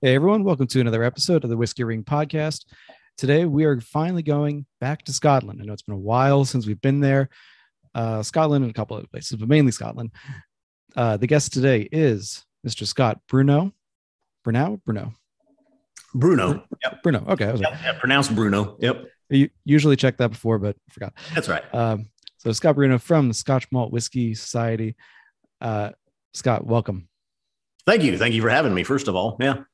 Hey everyone, welcome to another episode of the Whiskey Ring podcast. Today we are finally going back to Scotland. I know it's been a while since we've been there, uh, Scotland and a couple other places, but mainly Scotland. Uh, the guest today is Mr. Scott Brunow. Bruno? Bruno. Bruno. Yep. Bruno. Okay. Yep. Yeah, pronounced Bruno. Yep. You usually check that before, but I forgot. That's right. Um, so Scott Brunow from the Scotch Malt Whisky Society. Uh, Scott, welcome. Thank you. Thank you for having me, first of all. Yeah.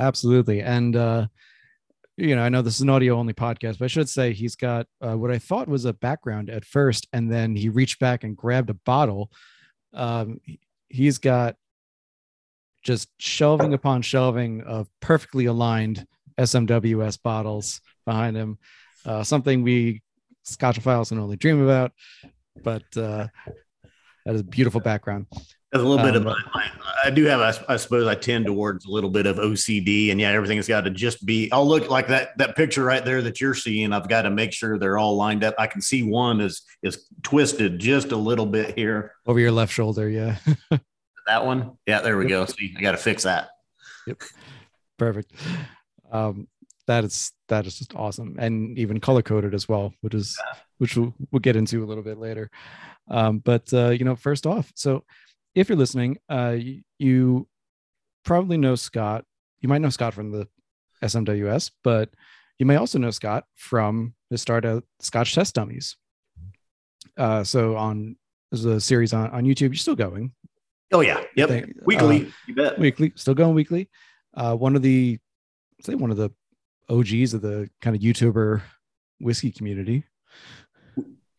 Absolutely. And, uh, you know, I know this is an audio only podcast, but I should say he's got uh, what I thought was a background at first, and then he reached back and grabbed a bottle. Um, he- he's got just shelving upon shelving of perfectly aligned SMWS bottles behind him. Uh, something we Scotchophiles can only dream about, but uh, that is a beautiful background. There's a little bit of Um, my, I do have, I, I suppose I tend towards a little bit of OCD and yeah, everything's got to just be, I'll look like that, that picture right there that you're seeing. I've got to make sure they're all lined up. I can see one is, is twisted just a little bit here. Over your left shoulder, yeah. That one. Yeah, there we go. See, I got to fix that. Yep. Perfect. Um, that is that is just awesome, and even color coded as well, which is which we'll, we'll get into a little bit later. Um, but uh, you know, first off, so if you're listening, uh, you, probably know Scott. You might know Scott from the SMWS, but you may also know Scott from the start of Scotch Test Dummies. Uh, so on there's a series on, on YouTube. You're still going Oh yeah. Yep. Think, Weekly. you bet. weekly, still going weekly. Uh, one of the, say, one of the OGs of the kind of YouTuber whiskey community.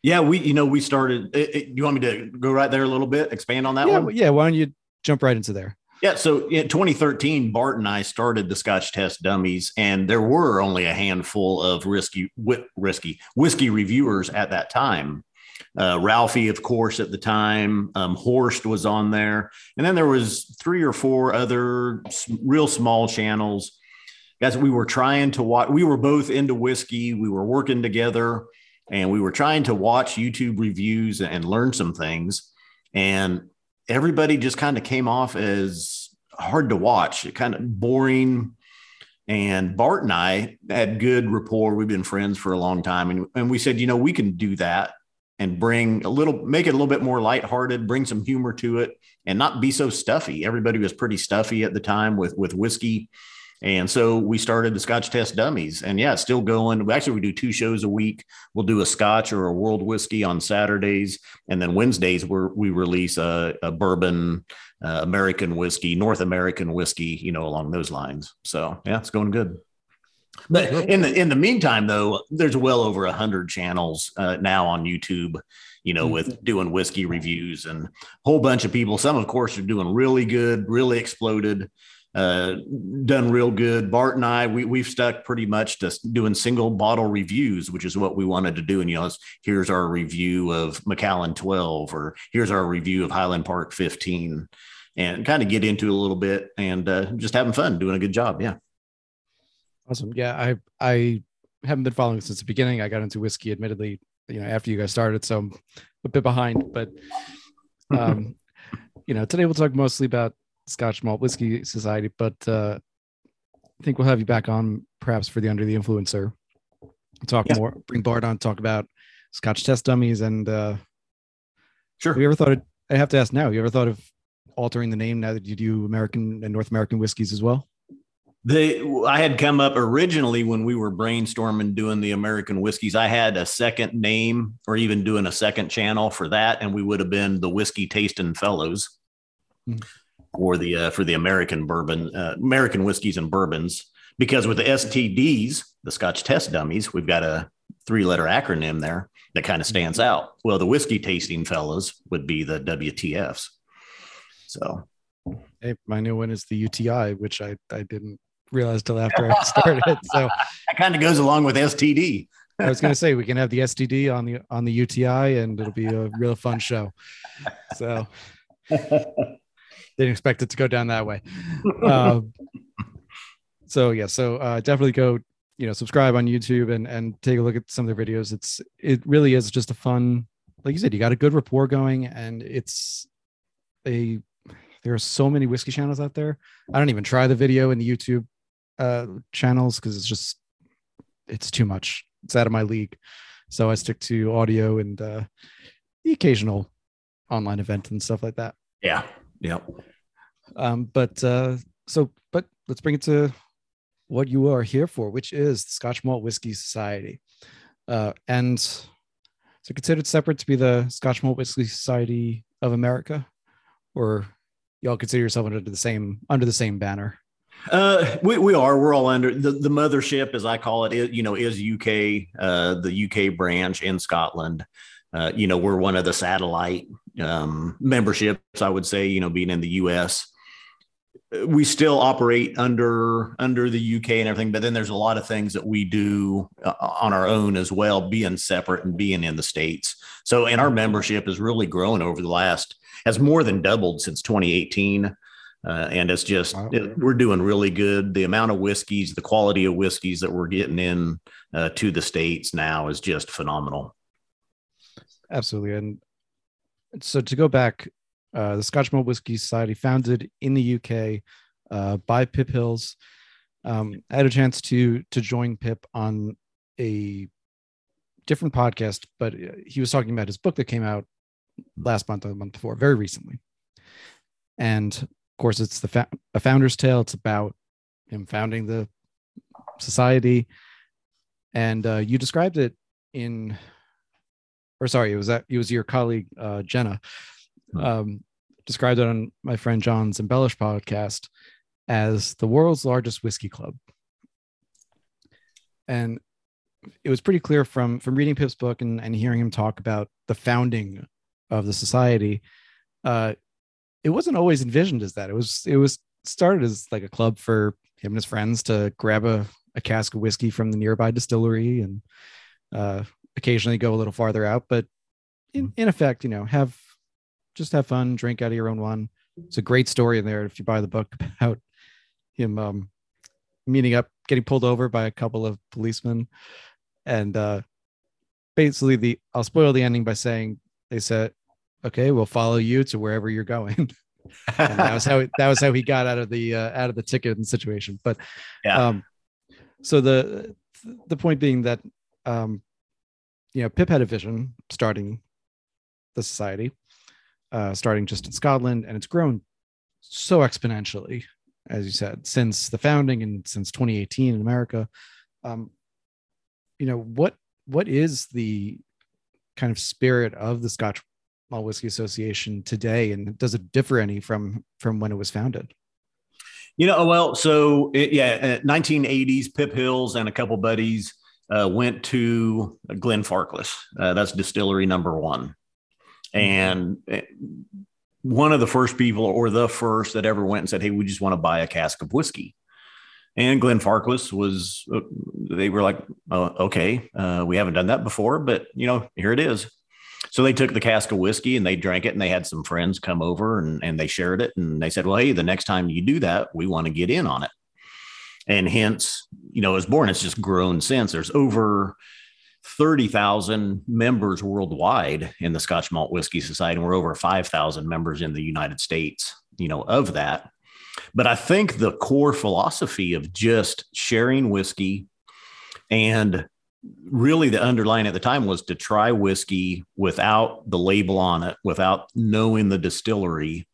Yeah. We, you know, we started, it, it- you want me to go right there a little bit, expand on that yeah, one? yeah. Why don't you jump right into there? Yeah, so in 2013, Bart and I started the Scotch Test Dummies, and there were only a handful of risky, whi- risky whiskey reviewers at that time. Uh, Ralfy, of course, at the time. Um, Horst was on there, and then there was three or four other real small channels. Guys, we were trying to watch. We were both into whiskey. We were working together, and we were trying to watch YouTube reviews and learn some things. And everybody just kind of came off as hard to watch, kind of boring. And Bart and I had good rapport. We've been friends for a long time. And, and we said, you know, we can do that and bring a little, make it a little bit more lighthearted, bring some humor to it and not be so stuffy. Everybody was pretty stuffy at the time with, with whiskey. And so we started the Scotch Test Dummies. And yeah, still going. Actually, we do two shows a week. We'll do a Scotch or a World Whiskey on Saturdays. And then Wednesdays, we're, we release a, a bourbon, uh, American whiskey, North American whiskey, you know, along those lines. So yeah, it's going good. But in the in the meantime, though, there's well over a hundred channels uh, now on YouTube. You know, with doing whiskey reviews and a whole bunch of people. Some, of course, are doing really good, really exploded, uh, done real good. Bart and I, we we've stuck pretty much to doing single bottle reviews, which is what we wanted to do. And you know, here's our review of Macallan 12, or here's our review of Highland Park 15, and kind of get into it a little bit and uh, just having fun, doing a good job. Yeah. Awesome. Yeah, I I haven't been following since the beginning. I got into whiskey, admittedly, you know, after you guys started, so I'm a bit behind. But um, you know, today we'll talk mostly about Scotch Malt Whisky Society, but uh, I think we'll have you back on perhaps for the Under the Influencer. Talk Yeah. more, bring Bart on, talk about Scotch Test Dummies, and uh, Sure. have you ever thought? Of, I have to ask now. You ever thought of altering the name now that you do American and North American whiskeys as well? They, I had come up originally when we were brainstorming doing the American whiskeys. I had a second name or even doing a second channel for that, and we would have been the Whiskey Tasting Fellows, Hmm. Or the uh, for the American bourbon, uh, American whiskeys and bourbons. Because with the STDs, the Scotch Test Dummies, we've got a three-letter acronym there that kind of stands out. Well, the Whiskey Tasting Fellows would be the WTFs. So Hey, my new one is the UTI, which I, I didn't realize till after I started. So that kind of goes along with STD. I was gonna say we can have the STD on the on the UTI and it'll be a real fun show. So didn't expect it to go down that way. Um, so yeah, so uh, definitely go you know subscribe on YouTube and and take a look at some of their videos. It's it really is just a fun, like you said, you got a good rapport going, and it's a there are so many whiskey channels out there. I don't even try the video in the YouTube uh, channels because it's just it's too much. It's out of my league. So I stick to audio and uh, the occasional online event and stuff like that. Yeah. Yeah. Um, but uh, so, but let's bring it to what you are here for, which is the Scotch Malt Whisky Society. Uh, and so considered separate to be the Scotch Malt Whisky Society of America, or y'all consider yourself under the same under the same banner? Uh, we, we are. We're all under the, the mothership, as I call it. it you know, is UK, uh, the UK branch in Scotland. Uh, you know, we're one of the satellite um, memberships. I would say, you know, being in the US, we still operate under under the UK and everything. But then there's a lot of things that we do uh, on our own as well, being separate and being in the states. So, and our membership has really grown over the last has more than doubled since 2018. Uh, and it's just wow. it, we're doing really good. The amount of whiskeys, the quality of whiskeys that we're getting in uh, to the states now is just phenomenal. Absolutely, and so to go back, uh, the Scotch Malt Whisky Society, founded in the UK uh, by Pip Hills. Um, I had a chance to to join Pip on a different podcast, but uh, he was talking about his book that came out last month or the month before, very recently. And of course, it's the fa- a founder's tale. It's about him founding the society, and uh, you described it in, or sorry, it was that it was your colleague uh, Jenna um, described it on my friend John's Embellish podcast as the world's largest whiskey club, and it was pretty clear from from reading Pip's book and, and hearing him talk about the founding of the society, uh, it wasn't always envisioned as that. It was it was started as like a club for him and his friends to grab a, a cask of whiskey from the nearby distillery and uh, occasionally go a little farther out. But in, in effect, you know, have just have fun, drink out of your own one. It's a great story in there if you buy the book about him um, meeting up, getting pulled over by a couple of policemen, and uh, basically the I'll spoil the ending by saying they said, "Okay, we'll follow you to wherever you're going." and that was how that was how he got out of the uh, out of the ticket and situation. But yeah. um, so the the point being that um, you know Pip had a vision starting the society, uh, starting just in Scotland, and it's grown so exponentially, as you said, since the founding and since 2018 in America. Um, you know what what is the kind of spirit of the Scotch Malt Whiskey Association today, and does it differ any from from when it was founded? You know, well, so it, yeah, 1980s, uh, Pip Hills and a couple buddies uh, went to Glenfarclas. Uh, that's distillery number one, mm-hmm. and uh, one of the first people, or the first, that ever went and said, "Hey, we just want to buy a cask of whiskey." And Glenfarclas was, uh, they were like, oh, okay, uh, we haven't done that before, but you know, here it is. So they took the cask of whiskey and they drank it and they had some friends come over and, and they shared it. And they said, well, hey, the next time you do that, we want to get in on it. And hence, you know, as born, it's just grown since. There's over 30,000 members worldwide in the Scotch Malt Whisky Society. And we're over 5,000 members in the United States, you know, of that. But I think the core philosophy of just sharing whiskey and really the underlying at the time was to try whiskey without the label on it, without knowing the distillery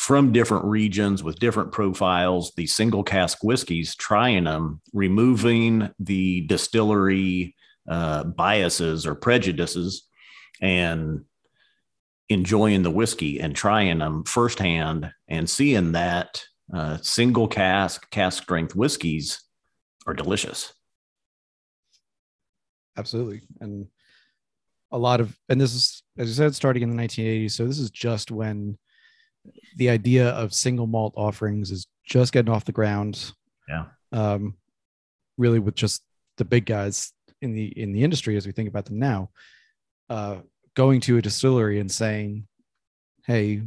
from different regions with different profiles, the single cask whiskeys, trying them, removing the distillery uh, biases or prejudices, and enjoying the whiskey and trying them firsthand and seeing that uh, single cask, cask strength whiskeys are delicious. Absolutely. And a lot of, and this is, as you said, starting in the 1980s. So this is just when the idea of single malt offerings is just getting off the ground. Yeah. Um, really with just the big guys in the in the industry as we think about them now. Uh, going to a distillery and saying, hey,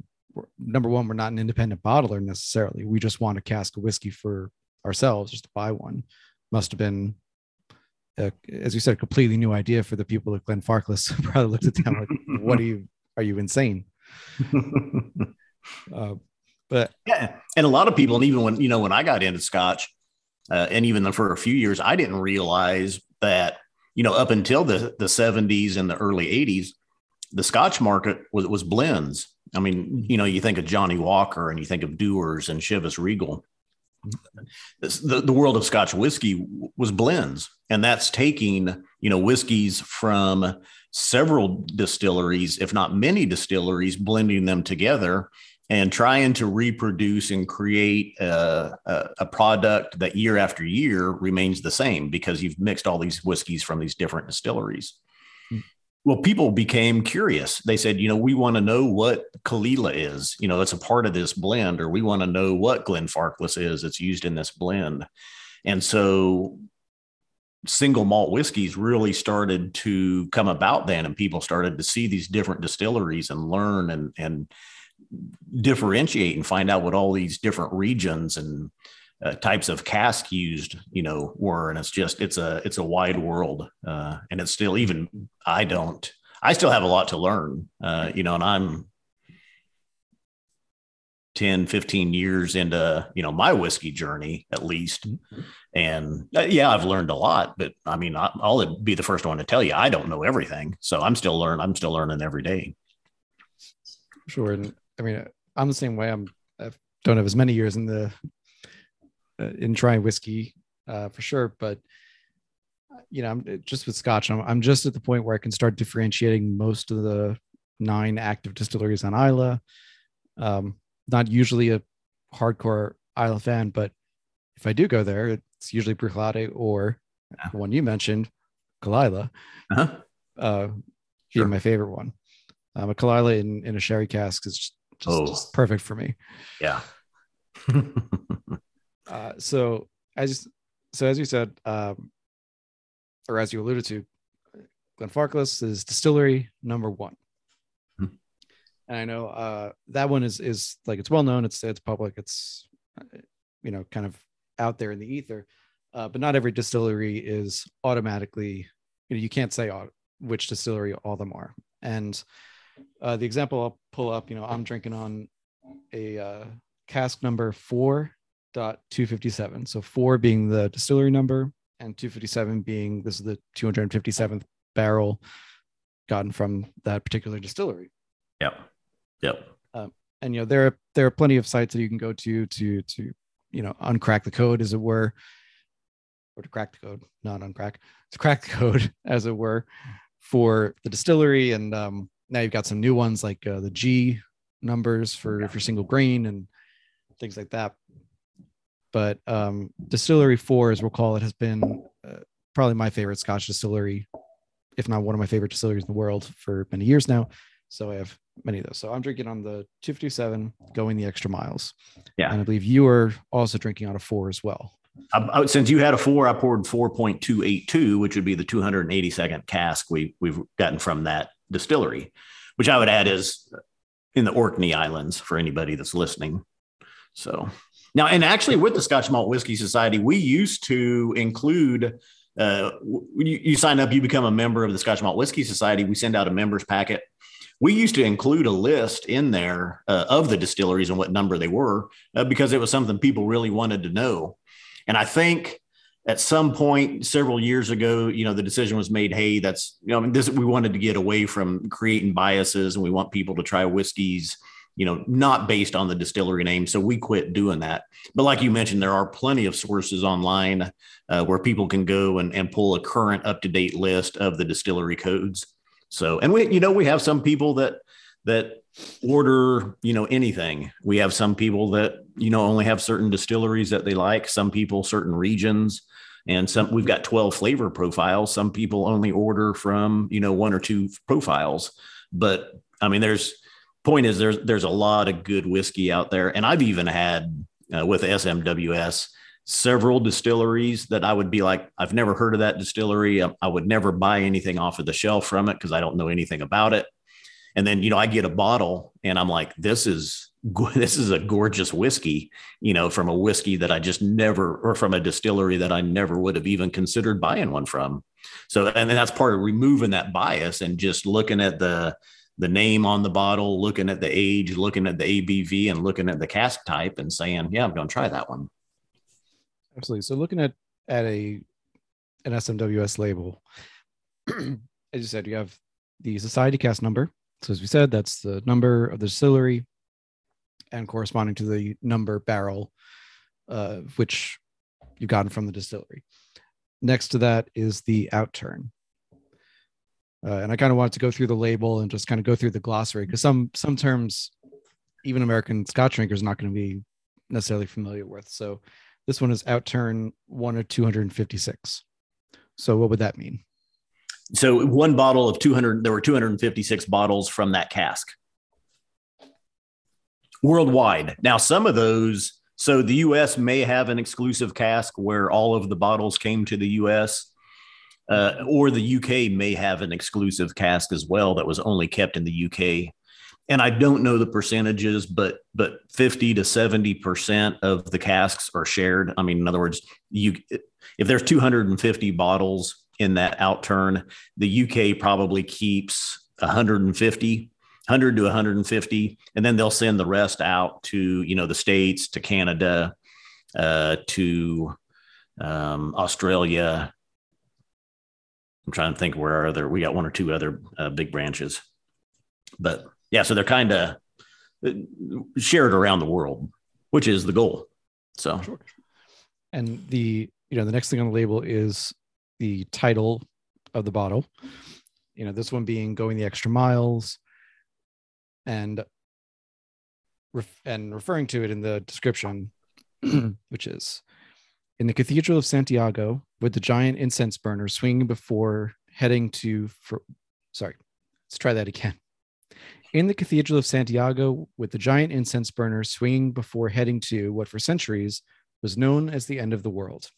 number one, we're not an independent bottler necessarily. We just want a cask of whiskey for ourselves just to buy one. Must have been, a, as you said, a completely new idea for the people at Glenfarclas. Probably looked at them like, what are you, are you insane? Uh, but yeah, and a lot of people, and even when you know when I got into Scotch, uh, and even for a few years, I didn't realize that you know up until the the 70s and the early 80s, the Scotch market was was blends. I mean, you know, you think of Johnnie Walker and you think of Dewar's and Chivas Regal. The, the world of Scotch whiskey was blends, and that's taking you know whiskeys from several distilleries, if not many distilleries, blending them together and trying to reproduce and create a, a, a, product that year after year remains the same because you've mixed all these whiskeys from these different distilleries. Hmm. Well, people became curious. They said, you know, we want to know what Caol Ila is. You know, that's a part of this blend, or we want to know what Glenfarclas is that's used in this blend. And so single malt whiskeys really started to come about then and people started to see these different distilleries and learn and and differentiate and find out what all these different regions and uh, types of cask used you know were. And it's just it's a it's a wide world uh, and it's still even i don't i still have a lot to learn uh, you know and i'm 10 15 years into you know my whiskey journey at least. Mm-hmm. and uh, yeah i've learned a lot but i mean i'll be the first one to tell you i don't know everything. So i'm still learning i'm still learning every day. Sure. And i mean i'm the same way i'm i don't have as many years in the uh, in trying whiskey uh, for sure but you know i'm just with scotch I'm, I'm just at the point where i can start differentiating most of the nine active distilleries on Islay. um, not usually a hardcore Islay fan, but if I do go there, it's usually Bruichladdich or yeah. the one you mentioned, Caol Ila, uh-huh. uh, being my favorite one. Um, a Caol Ila in, in a sherry cask is just, oh. just perfect for me. Yeah. uh, so as so as you said, um, or as you alluded to, Glenfarclas is distillery number one and I know uh, that one is is like it's well known. It's it's public. It's you know kind of out there in the ether. Uh, but not every distillery is automatically. You know, you can't say which distillery all of them are. And uh, the example I'll pull up, you know, I'm drinking on a uh, cask number four dot two fifty seven. So four being the distillery number, and two fifty seven being this is the two hundred fifty seventh barrel gotten from that particular distillery. Yep. Yep. Um, and you know there are there are plenty of sites that you can go to to to you know uncrack the code as it were, or to crack the code, not uncrack, to crack the code as it were, for the distillery. And um, now you've got some new ones like uh, the G numbers for for single grain and things like that. But um, distillery four, as we'll call it, has been uh, probably my favorite Scotch distillery, if not one of my favorite distilleries in the world for many years now. So I have many of those. So I'm drinking on the 257, going the extra miles. Yeah. And I believe you are also drinking on a four as well. I, I, since you had a four, I poured 4.282, which would be the 282nd cask we, we've gotten from that distillery, which I would add is in the Orkney Islands for anybody that's listening. So now, and actually with the Scotch Malt Whisky Society, we used to include uh, you, you sign up, you become a member of the Scotch Malt Whisky Society. We send out a members packet we used to include a list in there uh, of the distilleries and what number they were uh, because it was something people really wanted to know. And I think at some point several years ago, you know, the decision was made, hey, that's you know, this we wanted to get away from creating biases and we want people to try whiskeys, you know, not based on the distillery name. So we quit doing that. But like you mentioned, there are plenty of sources online uh, where people can go and, and pull a current up to date list of the distillery codes. So, and we, you know, we have some people that that order, you know, anything. We have some people that you know only have certain distilleries that they like. Some people certain regions, and some we've got twelve flavor profiles. Some people only order from you know one or two profiles. But I mean, there's point is there's there's a lot of good whiskey out there, and I've even had uh, with SMWS several distilleries that I would be like, I've never heard of that distillery. I, I would never buy anything off of the shelf from it because I don't know anything about it. And then, you know, I get a bottle and I'm like, this is this is a gorgeous whiskey, you know, from a whiskey that I just never, or from a distillery that I never would have even considered buying one from. So, and then that's part of removing that bias and just looking at the the name on the bottle, looking at the age, looking at the ABV, and looking at the cask type, and saying, "Yeah, I'm going to try that one." Absolutely. So looking at at a an SMWS label, as you said, you have the society cask number. So as we said, that's the number of the distillery, and corresponding to the number barrel, uh, which you've gotten from the distillery. Next to that is the outturn. Uh, and I kind of wanted to go through the label and just kind of go through the glossary because some some terms, even American Scotch drinkers, not going to be necessarily familiar with. So this one is outturn one or 256. So what would that mean? So one bottle of 200, there were 256 bottles from that cask worldwide. Now, some of those, so the US may have an exclusive cask where all of the bottles came to the US. Uh, or the UK may have an exclusive cask as well that was only kept in the UK. And I don't know the percentages, but but 50 to 70 percent of the casks are shared. I mean, in other words, you if there's 250 bottles in that outturn, the UK probably keeps 150 100 to 150 and then they'll send the rest out to you know the states to canada uh, to um, australia. I'm trying to think where are other we got one or two other uh, big branches. But yeah so they're kind of uh, shared around the world which is the goal so. And the you know the next thing on the label is the title of the bottle. You know this one being going the extra miles and ref- and referring to it in the description, which is in the Cathedral of Santiago with the giant incense burner swinging before heading to. For, sorry, let's try that again. In the Cathedral of Santiago with the giant incense burner swinging before heading to what for centuries was known as the end of the world.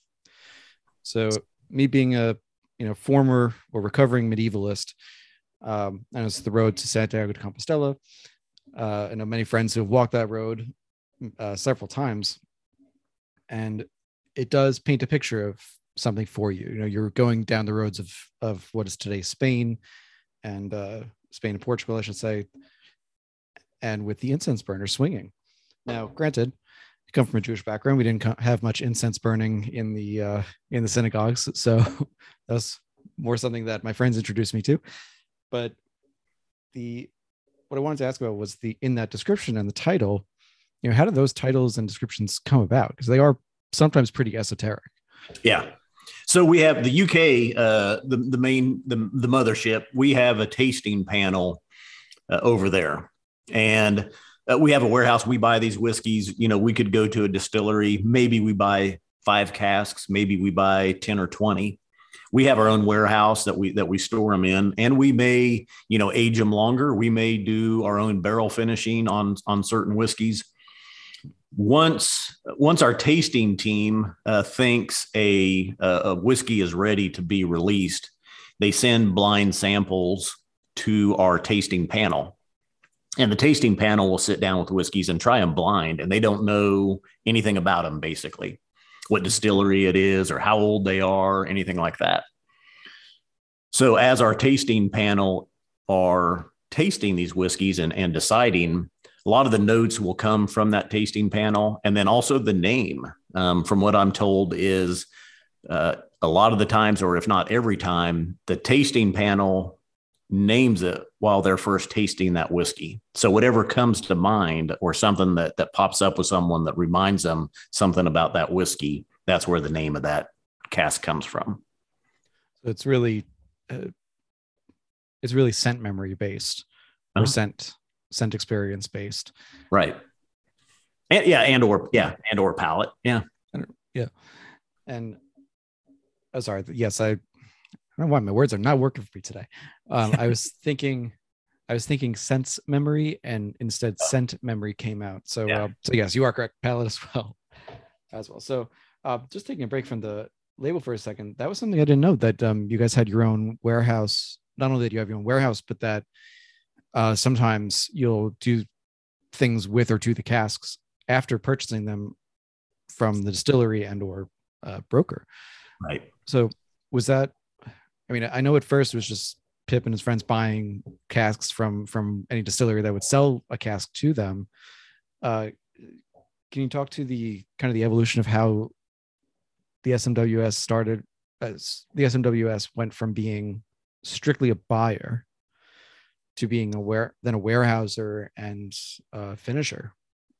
So, me being a you know former or recovering medievalist, um, and it's the road to Santiago de Compostela. Uh, I know many friends who have walked that road uh, several times, and it does paint a picture of something for you. You know, you're going down the roads of of what is today Spain, and uh, Spain and Portugal, I should say, and with the incense burner swinging. Now, granted, I come from a Jewish background. We didn't have much incense burning in the uh, in the synagogues, so that's more something that my friends introduced me to but the what I wanted to ask about was the in that description and the title, you know, how do those titles and descriptions come about? Because they are sometimes pretty esoteric. Yeah. So we have the UK, uh, the the main the the mothership. We have a tasting panel uh, over there, and uh, we have a warehouse. We buy these whiskeys. You know, we could go to a distillery. Maybe we buy five casks. Maybe we buy ten or twenty we have our own warehouse that we that we store them in and we may you know age them longer. We may do our own barrel finishing on on certain whiskeys. Once once our tasting team uh, thinks a, a whiskey is ready to be released they send blind samples to our tasting panel. And the tasting panel will sit down with whiskeys and try them blind and they don't know anything about them basically what distillery it is or how old they are, anything like that. So, as our tasting panel are tasting these whiskeys and, and deciding, a lot of the notes will come from that tasting panel. And then also the name, um, from what I'm told, is uh, a lot of the times, or if not every time, the tasting panel names it while they're first tasting that whiskey. So whatever comes to mind or something that that pops up with someone that reminds them something about that whiskey, that's where the name of that cask comes from. So it's really uh, it's really scent memory based or uh-huh. scent scent experience based. Right. And yeah, and or yeah, and or palate. Yeah. Yeah. And oh, sorry. Yes, I I don't know why my words are not working for me today. Um, I was thinking, I was thinking sense memory, and instead scent memory came out. So, yeah. uh, so yes, you are correct, palate as well, as well. So, uh, just taking a break from the label for a second. That was something I didn't know that um, you guys had your own warehouse. Not only that you have your own warehouse, but that uh, sometimes you'll do things with or to the casks after purchasing them from the distillery and or uh, broker. Right. So was that I mean, I know at first it was just Pip and his friends buying casks from from any distillery that would sell a cask to them. Uh, can you talk to the kind of the evolution of how the SMWS started? As the SMWS went from being strictly a buyer to being aware then a warehouser and a finisher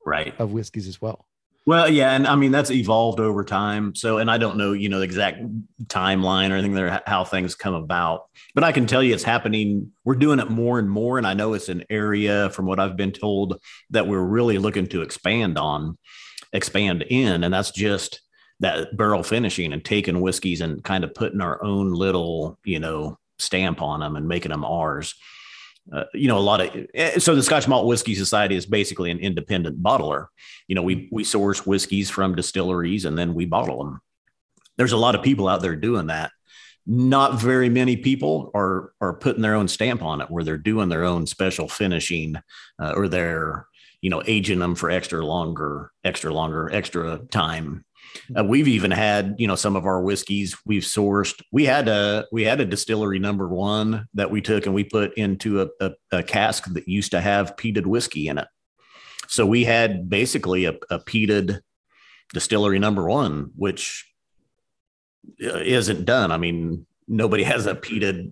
right of whiskeys as well well yeah and i mean that's evolved over time so and i don't know you know the exact timeline or anything there how things come about but i can tell you it's happening we're doing it more and more and i know it's an area from what i've been told that we're really looking to expand on expand in and that's just that barrel finishing and taking whiskeys and kind of putting our own little you know stamp on them and making them ours uh, you know, a lot of eh, so the Scotch Malt Whisky Society is basically an independent bottler. You know, we we source whiskeys from distilleries and then we bottle them. There's a lot of people out there doing that. Not very many people are are putting their own stamp on it, where they're doing their own special finishing, uh, or they're you know aging them for extra longer, extra longer, extra time uh, we've even had, you know, some of our whiskeys we've sourced. We had a we had a distillery number one that we took and we put into a, a, a cask that used to have peated whiskey in it. So we had basically a, a peated distillery number one, which uh, isn't done. I mean, nobody has a peated,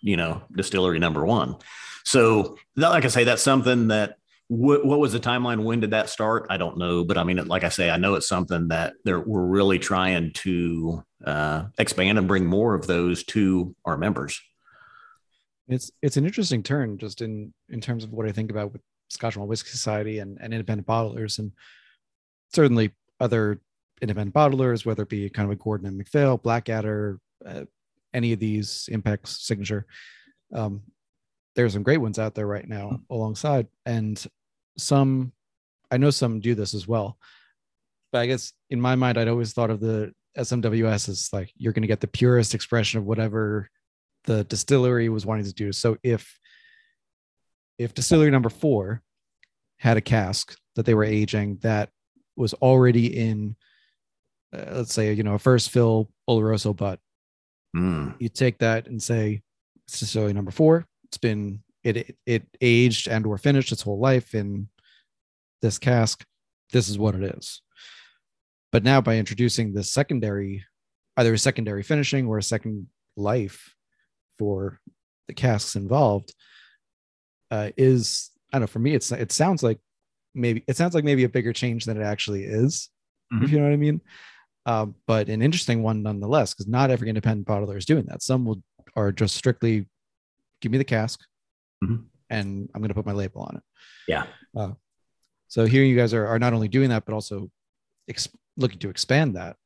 you know, distillery number one. So, like I say, that's something that what, what was the timeline? When did that start? I don't know, but I mean, like I say, I know it's something that we're really trying to uh, expand and bring more of those to our members. It's it's an interesting turn, just in in terms of what I think about with Scotch Malt Whisky Society and, and independent bottlers, and certainly other independent bottlers, whether it be kind of a Gordon and MacPhail, Blackadder, uh, any of these Impacts Signature. Um, there's some great ones out there right now hmm. alongside and some i know some do this as well but i guess in my mind i'd always thought of the smws as like you're going to get the purest expression of whatever the distillery was wanting to do so if if distillery number four had a cask that they were aging that was already in uh, let's say you know a first fill oloroso butt mm. you take that and say it's distillery number four it's been it it aged and or finished its whole life in this cask. This is what it is. But now by introducing this secondary, either a secondary finishing or a second life for the casks involved, uh, is I don't know. For me, it's it sounds like maybe it sounds like maybe a bigger change than it actually is. Mm-hmm. If you know what I mean. Uh, but an interesting one nonetheless, because not every independent bottler is doing that. Some will are just strictly give me the cask mm-hmm. and I'm going to put my label on it. Yeah. Uh, so here you guys are, are not only doing that, but also ex- looking to expand that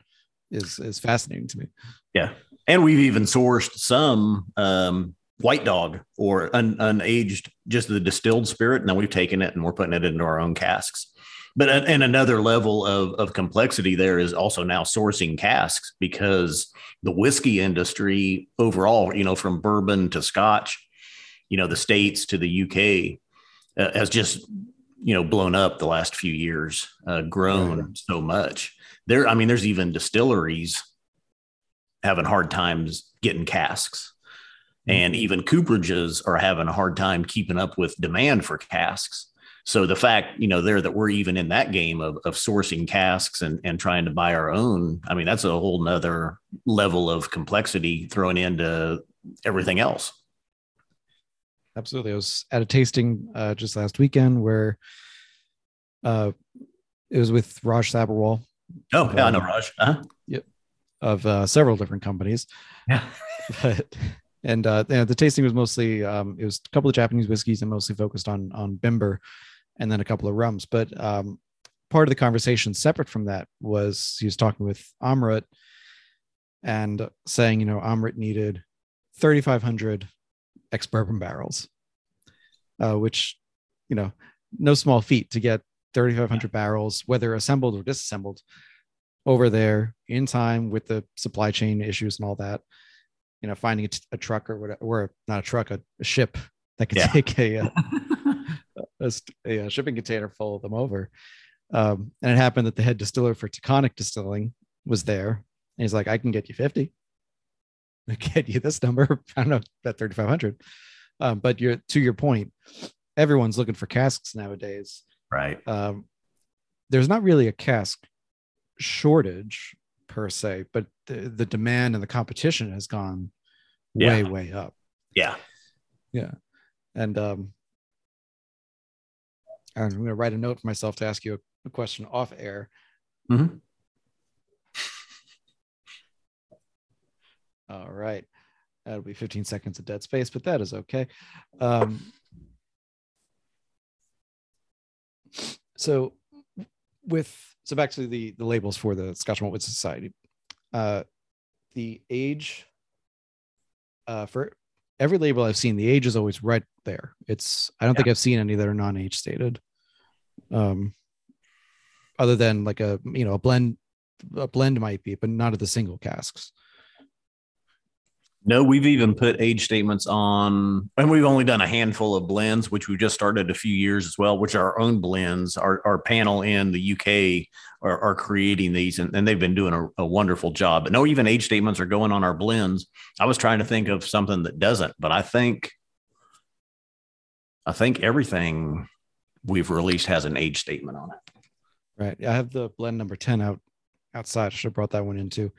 is, is fascinating to me. Yeah. And we've even sourced some, um, white dog or un, unaged, just the distilled spirit. And then we've taken it and we're putting it into our own casks. But and another level of, of complexity there is also now sourcing casks because the whiskey industry overall, you know, from bourbon to scotch, you know the states to the UK uh, has just you know blown up the last few years, uh, grown right. so much. There, I mean, there's even distilleries having hard times getting casks, mm-hmm. and even cooperages are having a hard time keeping up with demand for casks. So the fact, you know, there that we're even in that game of, of sourcing casks and, and trying to buy our own, I mean, that's a whole nother level of complexity thrown into everything else absolutely. I was at a tasting uh, just last weekend where uh, it was with Raj Sabharwal. Oh, yeah, I know Raj. Uh-huh. Yep. Of uh, several different companies. Yeah. but and uh, you know, the tasting was mostly um, it was a couple of Japanese whiskeys and mostly focused on on Bimber, and then a couple of rums. But um, part of the conversation separate from that was he was talking with Amrut and saying, you know, Amrut needed 3,500 ex bourbon barrels, uh, which, you know, no small feat to get 3,500 barrels, whether assembled or disassembled, over there in time with the supply chain issues and all that. You know, finding a, t- a truck or whatever, or not a truck, a, a ship that could yeah. take a, uh, a, a, a, shipping container full of them over. Um, and it happened that the head distiller for Taconic Distilling was there. And he's like, I can get you 50. get you this number. I don't know about 3,500. Um, but you're to your point, everyone's looking for casks nowadays. Right. Um, there's not really a cask shortage per se, but the, the demand and the competition has gone way, Yeah. way up. Yeah. Yeah. And um, I'm going to write a note for myself to ask you a, a question off air. Mhm. All right. That'll be 15 seconds of dead space, but that is okay. Um, so with so back to the the labels for the Scotch Malt Whisky Society. Uh the age uh for every label I've seen, the age is always right there. It's I don't think I've seen any that are non-age stated. Um other than like a you know a blend a blend might be, but not of the single casks. No, we've even put age statements on, and we've only done a handful of blends, which we just started a few years as well, which are our own blends. Our, our panel in the UK are, are creating these, and, and they've been doing a, a wonderful job. But no, even age statements are going on our blends. I was trying to think of something that doesn't, but I think, I think everything we've released has an age statement on it. Right. I have the blend number 10 out outside. I should have brought that one in too.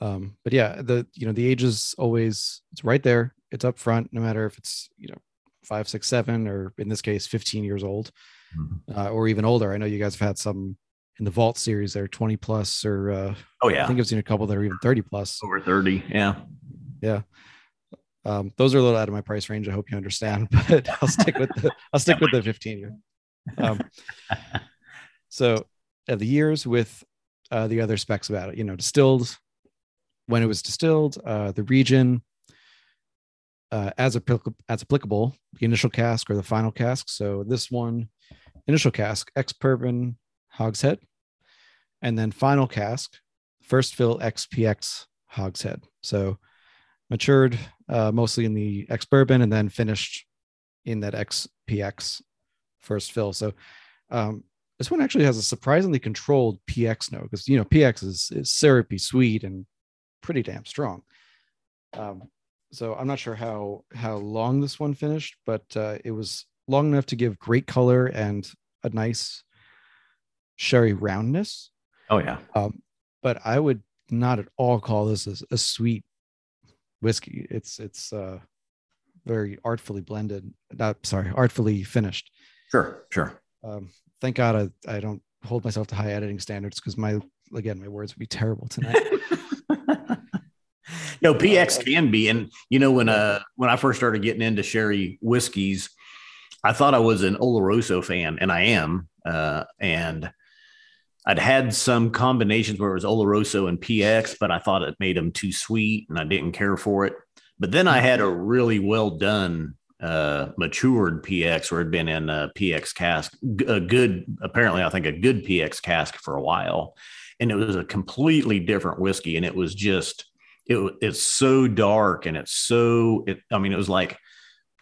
Um, but yeah, the you know, the age is always it's right there. It's up front, no matter if it's you know five, six, seven, or in this case, 15 years old, uh, or even older. I know you guys have had some in the vault series that are 20 plus, or uh, Oh yeah. I think I've seen a couple that are even 30 plus. over thirty. Yeah. Yeah. Um, those are a little out of my price range. I hope you understand, but I'll stick with the I'll stick with the 15 year. Um, so uh, the years with uh, the other specs about it, you know, distilled when it was distilled, uh, the region uh, as applic- as applicable, the initial cask or the final cask. So this one, initial cask, ex bourbon hogshead, and then final cask, first fill XPX hogshead. So matured uh, mostly in the ex bourbon and then finished in that XPX first fill. So um, this one actually has a surprisingly controlled PX note because you know PX is, is syrupy, sweet, and pretty damn strong. Um, so I'm not sure how how long this one finished, but uh, it was long enough to give great color and a nice sherry roundness. Oh yeah. Um, but I would not at all call this a, a sweet whiskey. It's it's uh, very artfully blended. Not sorry, artfully finished. Sure. Sure. Um, thank God I, I don't hold myself to high editing standards because my again my words would be terrible tonight. No, PX can be, and you know when uh when I first started getting into sherry whiskeys, I thought I was an Oloroso fan, and I am. Uh, and I'd had some combinations where it was Oloroso and PX, but I thought it made them too sweet, and I didn't care for it. But then I had a really well done uh matured PX where it'd been in a PX cask, a good apparently I think a good PX cask for a while, and it was a completely different whiskey, and it was just it, it's so dark and it's so it, i mean it was like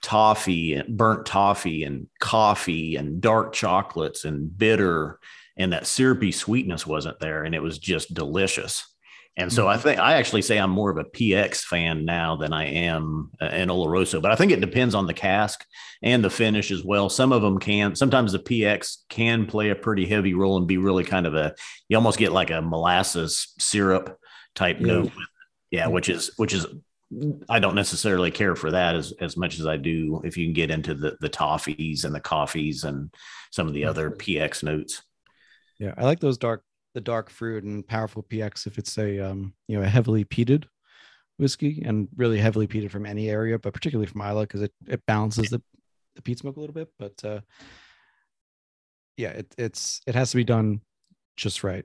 toffee and burnt toffee and coffee and dark chocolates and bitter and that syrupy sweetness wasn't there and it was just delicious. And so mm. i think i actually say i'm more of a px fan now than i am an oloroso but i think it depends on the cask and the finish as well. Some of them can sometimes the px can play a pretty heavy role and be really kind of a you almost get like a molasses syrup type Yeah. note with yeah, which is which is I don't necessarily care for that as as much as I do if you can get into the the toffees and the coffees and some of the other PX notes. yeah, I like those dark the dark fruit and powerful PX if it's a um you know a heavily peated whiskey and really heavily peated from any area, but particularly from Islay because it it balances the the peat smoke a little bit. But uh, yeah, it, it's it has to be done just right.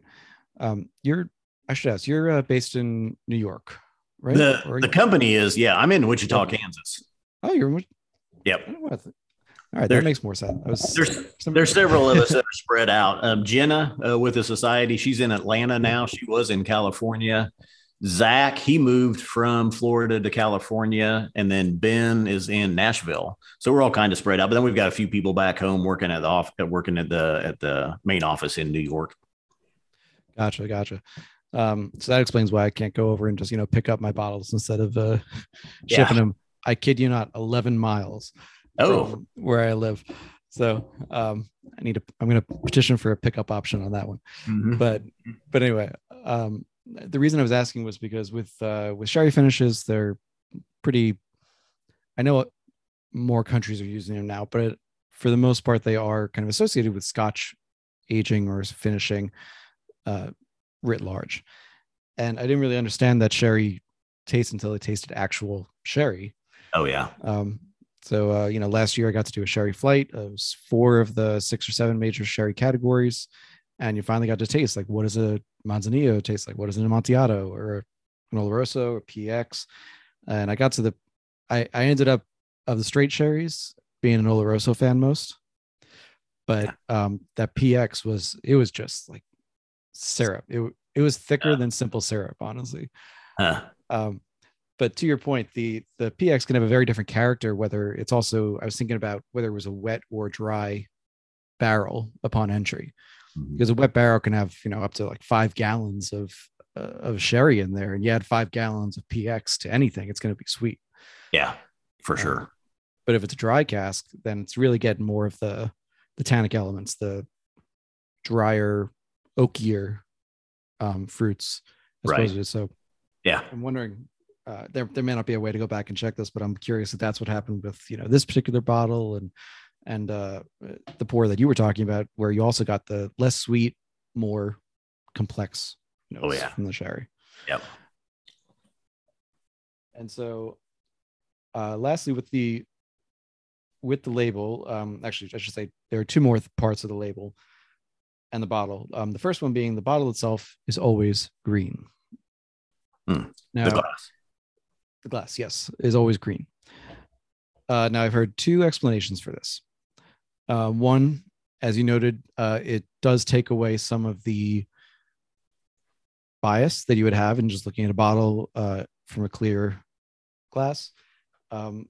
Um, you're I should ask, you're uh, based in New York, right? The the company is yeah, I'm in Wichita. Kansas. oh, you're in Yep. I don't know what I th- All right, There's- that makes more sense. Was, There's some- there's several of us that are spread out. Um, Jenna uh, with the society, she's in Atlanta now. She was in California. Zach, he moved from Florida to California, and then Ben is in Nashville. So we're all kind of spread out. But then we've got a few people back home working at the off, working at the at the main office in New York. Gotcha, gotcha. Um, so that explains why I can't go over and just you know pick up my bottles instead of uh, Yeah. shipping them. I kid you not, 11 miles Oh, from where I live. So um, I need to. I'm going to petition for a pickup option on that one. mhm. But but anyway, um, the reason I was asking was because with uh, with sherry finishes, they're pretty. I know more countries are using them now, but for the most part, they are kind of associated with Scotch aging or finishing, uh, writ large. And I didn't really understand that sherry taste until I tasted actual sherry. oh yeah. Um, so uh, you know, last year I got to do a sherry flight. It was four of the six or seven major sherry categories, and you finally got to taste like what does a Manzanilla taste like? What is an Amontillado or an Oloroso or PX? And I got to the, I I ended up of the straight sherries being an Oloroso fan most, but um that PX was it was just like syrup. It it was thicker Yeah. than simple syrup, honestly. Huh. Um, but to your point, the the PX can have a very different character. Whether it's also, I was thinking about whether it was a wet or dry barrel upon entry, Mhm. because a wet barrel can have you know up to like five gallons of uh, of sherry in there, and you add five gallons of PX to anything, it's going to be sweet. Yeah, for Um, sure. But if it's a dry cask, then it's really getting more of the the tannic elements, the drier, oakier um, fruits, Right. so Yeah. I'm wondering, uh, there there may not be a way to go back and check this, but I'm curious if that's what happened with you know this particular bottle and and uh, the pour that you were talking about, where you also got the less sweet, more complex notes Oh, yeah. from the sherry. Yep. And so, uh, lastly, with the with the label, um, actually, I should say there are two more th- parts of the label and the bottle. Um, the first one being the bottle itself is always green. Hmm. Now, The glass. the glass, yes, is always green. Uh, now, I've heard two explanations for this. Uh, one, as you noted, uh, it does take away some of the bias that you would have in just looking at a bottle uh, from a clear glass. Um,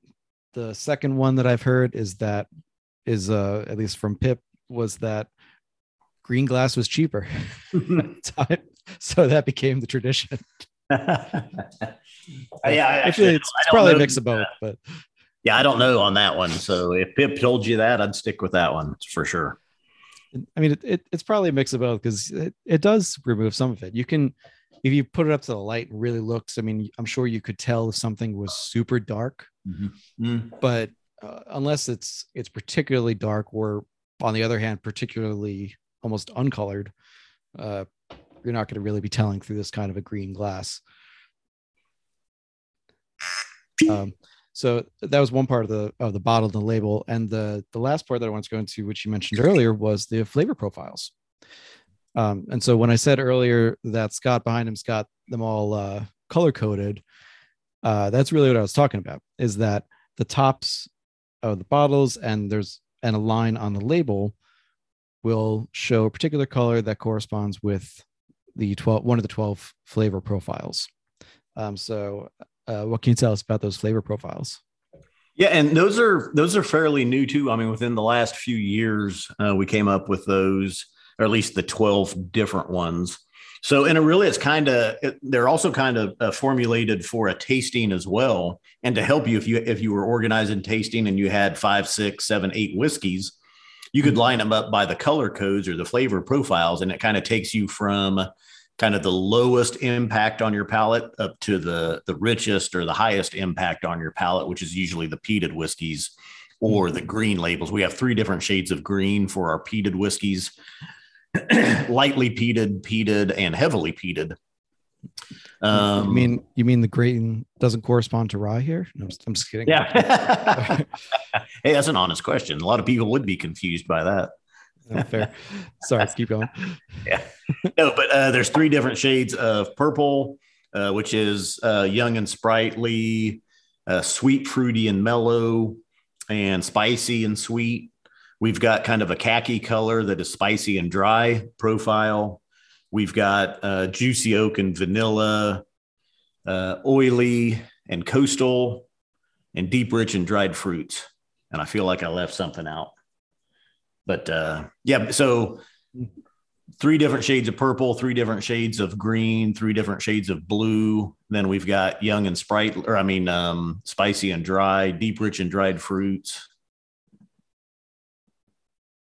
the second one that I've heard is that is uh, at least from Pip was that green glass was cheaper, time. so that became the tradition. yeah, I actually, actually, it's, it's probably a mix of both, but yeah, I don't know on that one. So if Pip told you that, I'd stick with that one for sure. I mean, it, it, it's probably a mix of both because it, it does remove some of it. You can, if you put it up to the light and really looks, I mean, I'm sure you could tell if something was super dark, Mm. but uh, unless it's it's particularly dark or on the other hand, particularly almost uncolored, uh, you're not going to really be telling through this kind of a green glass. Um, so that was one part of the of the bottle and the label, and the the last part that I wanted to go into, which you mentioned earlier, was the flavor profiles. Um, and so when I said earlier that Scott behind him's got them all uh, color coded, uh, that's really what I was talking about. Is that the tops of the bottles and there's and a line on the label will show a particular color that corresponds with the 12 one of the 12 flavor profiles. Um, so uh, what can you tell us about those flavor profiles? Yeah, and those are those are fairly new too. I mean, within the last few years, uh, we came up with those, or at least the twelve different ones. So, and it really, it's kind of they're also kind of uh, formulated for a tasting as well, and to help you if you if you were organizing tasting and you had five, six, seven, eight whiskeys, you could mm-hmm. line them up by the color codes or the flavor profiles, and it kind of takes you from kind of the lowest impact on your palate up to the the richest or the highest impact on your palate, which is usually the peated whiskeys or the mm-hmm. green labels. We have three different shades of green for our peated whiskeys. lightly peated, peated, and heavily peated. Um, you mean you mean the green doesn't correspond to rye here? No, I'm, just, I'm just kidding. yeah. hey, that's an honest question. A lot of people would be confused by that. Uh, Fair. Sorry, keep going. Yeah. No, but uh, there's three different shades of purple, uh, which is uh, young and sprightly, uh, sweet, fruity, and mellow, and spicy and sweet. We've got kind of a khaki color that is spicy and dry profile. We've got uh, juicy oak and vanilla, uh, oily and coastal, and deep, rich, and dried fruits. And I feel like I left something out. But uh, yeah, so three different shades of purple, three different shades of green, three different shades of blue. Then we've got young and sprite, or I mean, um, spicy and dry, deep, rich, and dried fruits.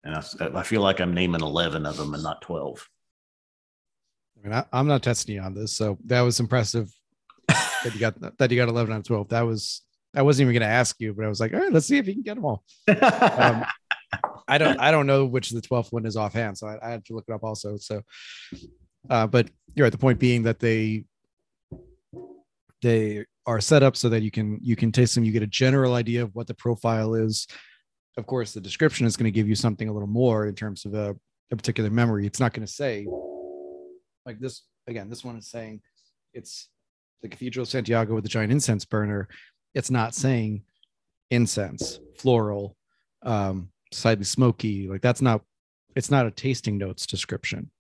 And I, I feel like I'm naming 11 of them and not 12. I mean, I, am not testing you on this, so that was impressive that you got that you got 11 out of 12. That was I wasn't even going to ask you, but I was like, all right, let's see if you can get them all. um, I don't I don't know which the 12th one is offhand, so I, I had to look it up also. So, uh, but you're right. The point being that they they are set up so that you can you can taste them. You get a general idea of what the profile is. Of course, the description is going to give you something a little more in terms of a, a particular memory. It's not going to say like this again. This one is saying it's the Cathedral of Santiago with the giant incense burner. It's not saying incense, floral, um, slightly smoky. Like that's not. It's not a tasting notes description.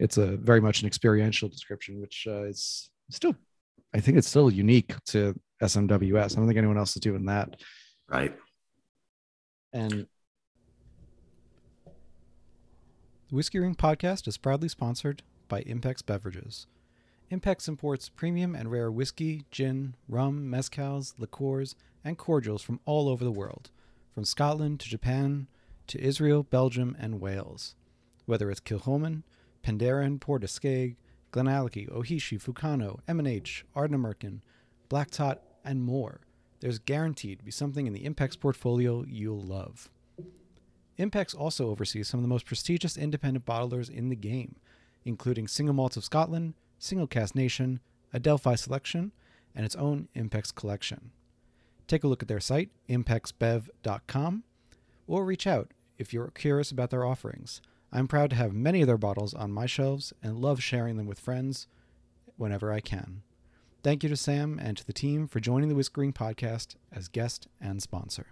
It's a very much an experiential description, which uh, is still, I think it's still unique to SMWS. I don't think anyone else is doing that. Right. And the Whiskey Ring podcast is proudly sponsored by Impex Beverages. Impex imports premium and rare whiskey, gin, rum, mezcals, liqueurs, and cordials from all over the world, from Scotland to Japan to Israel, Belgium, and Wales. Whether it's Kilchoman, Penderyn, Port Glen Glenallachie, Ohishi, Fukano, M&H, Ardnamurchan, Black Tot, and more, there's guaranteed to be something in the Impex portfolio you'll love. Impex also oversees some of the most prestigious independent bottlers in the game, including Single Malts of Scotland, Single Cask Nation, Adelphi Selection, and its own Impex collection. Take a look at their site, impexbev.com, or reach out if you're curious about their offerings. I'm proud to have many of their bottles on my shelves and love sharing them with friends whenever I can. Thank you to Sam and to the team for joining the Whiskey Ring podcast as guest and sponsor.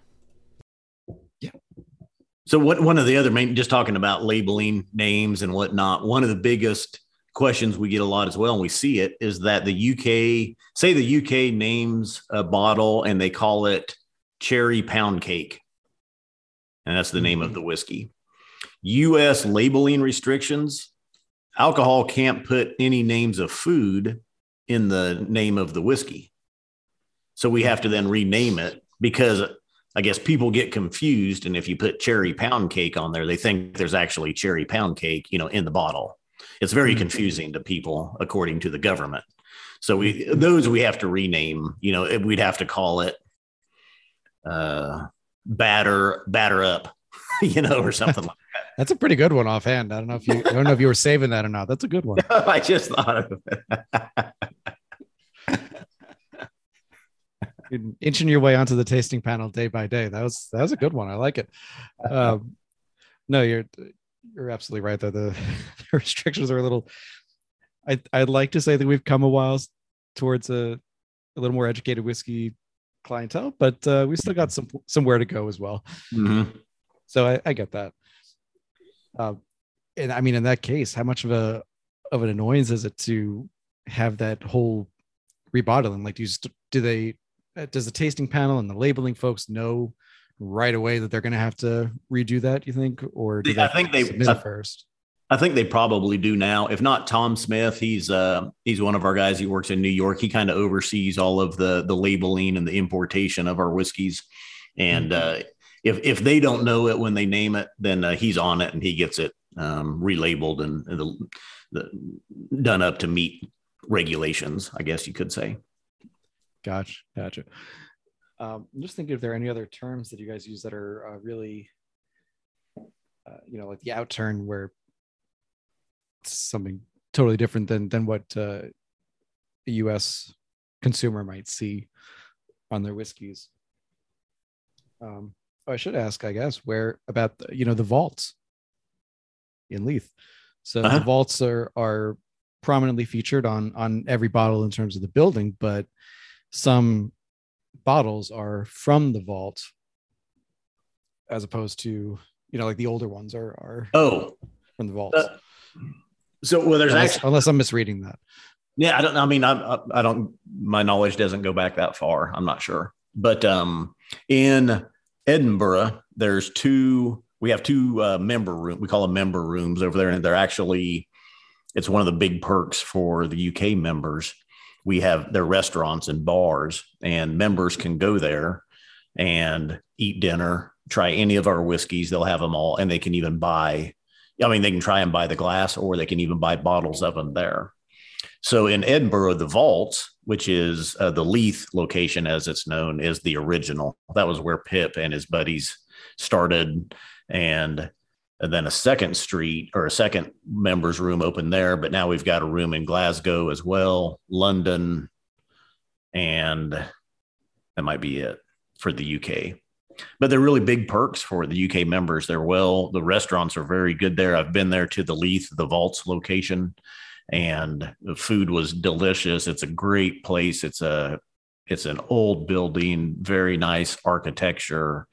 So, what one of the other main, just talking about labeling names and whatnot, one of the biggest questions we get a lot as well, and we see it, is that the UK, say the UK names a bottle and they call it cherry pound cake. And that's the name mm-hmm. of the whiskey. US labeling restrictions alcohol can't put any names of food in the name of the whiskey. So we have to then rename it because I guess people get confused. And if you put cherry pound cake on there, they think there's actually cherry pound cake, you know, in the bottle. It's very mm-hmm. confusing to people according to the government. So we those we have to rename. You know, we'd have to call it uh, batter batter up, you know, or something like that. That's a pretty good one offhand. I don't know if you I don't know if you were saving that or not. That's a good one. I just thought of it. inching your way onto the tasting panel day by day. That was that was a good one. I like it. Um, no, you're you're absolutely right though. The, the restrictions are a little. I I'd like to say that we've come a while towards a a little more educated whiskey clientele, but uh, we still got some somewhere to go as well. Mm-hmm. So I, I, get that. Uh, and I mean, in that case, how much of a of an annoyance is it to have that whole rebottling? Like, do you do they does the tasting panel and the labeling folks know right away that they're going to have to redo that? You think, or do I think they I, first? I think they probably do now. If not, Tom Smith, he's uh, he's one of our guys. He works in New York. He kind of oversees all of the the labeling and the importation of our whiskeys. And mm-hmm. uh, if if they don't know it when they name it, then uh, he's on it and he gets it um, relabeled and, and the, the, done up to meet regulations. I guess you could say. Gotcha, gotcha. Um, I'm just thinking if there are any other terms that you guys use that are uh, really, uh, you know, like the outturn where it's something totally different than than what uh, a U.S. consumer might see on their whiskeys. Um, I should ask, I guess, where about the, you know the vaults in Leith. So uh-huh. the vaults are are prominently featured on on every bottle in terms of the building, but some bottles are from the vault as opposed to you know like the older ones are are oh from the vault uh, so well there's unless, actually unless i'm misreading that yeah i don't i mean I, I don't my knowledge doesn't go back that far i'm not sure but um in edinburgh there's two we have two uh, member room. We call them member rooms over there, and they're actually it's one of the big perks for the UK members. We have their restaurants and bars, and members can go there and eat dinner, try any of our whiskeys. They'll have them all, and they can even buy. I mean, they can try and buy the glass, or they can even buy bottles of them there. So in Edinburgh, the vault, which is uh, the Leith location as it's known, is the original. That was where Pip and his buddies started, and, and then a second street or a second members room open there. But now we've got a room in Glasgow as well, London, and that might be it for the UK. But they're really big perks for the UK members. They're well, the restaurants are very good there. I've been there to the Leith, the Vaults location and the food was delicious. It's a great place. It's a it's an old building, very nice architecture,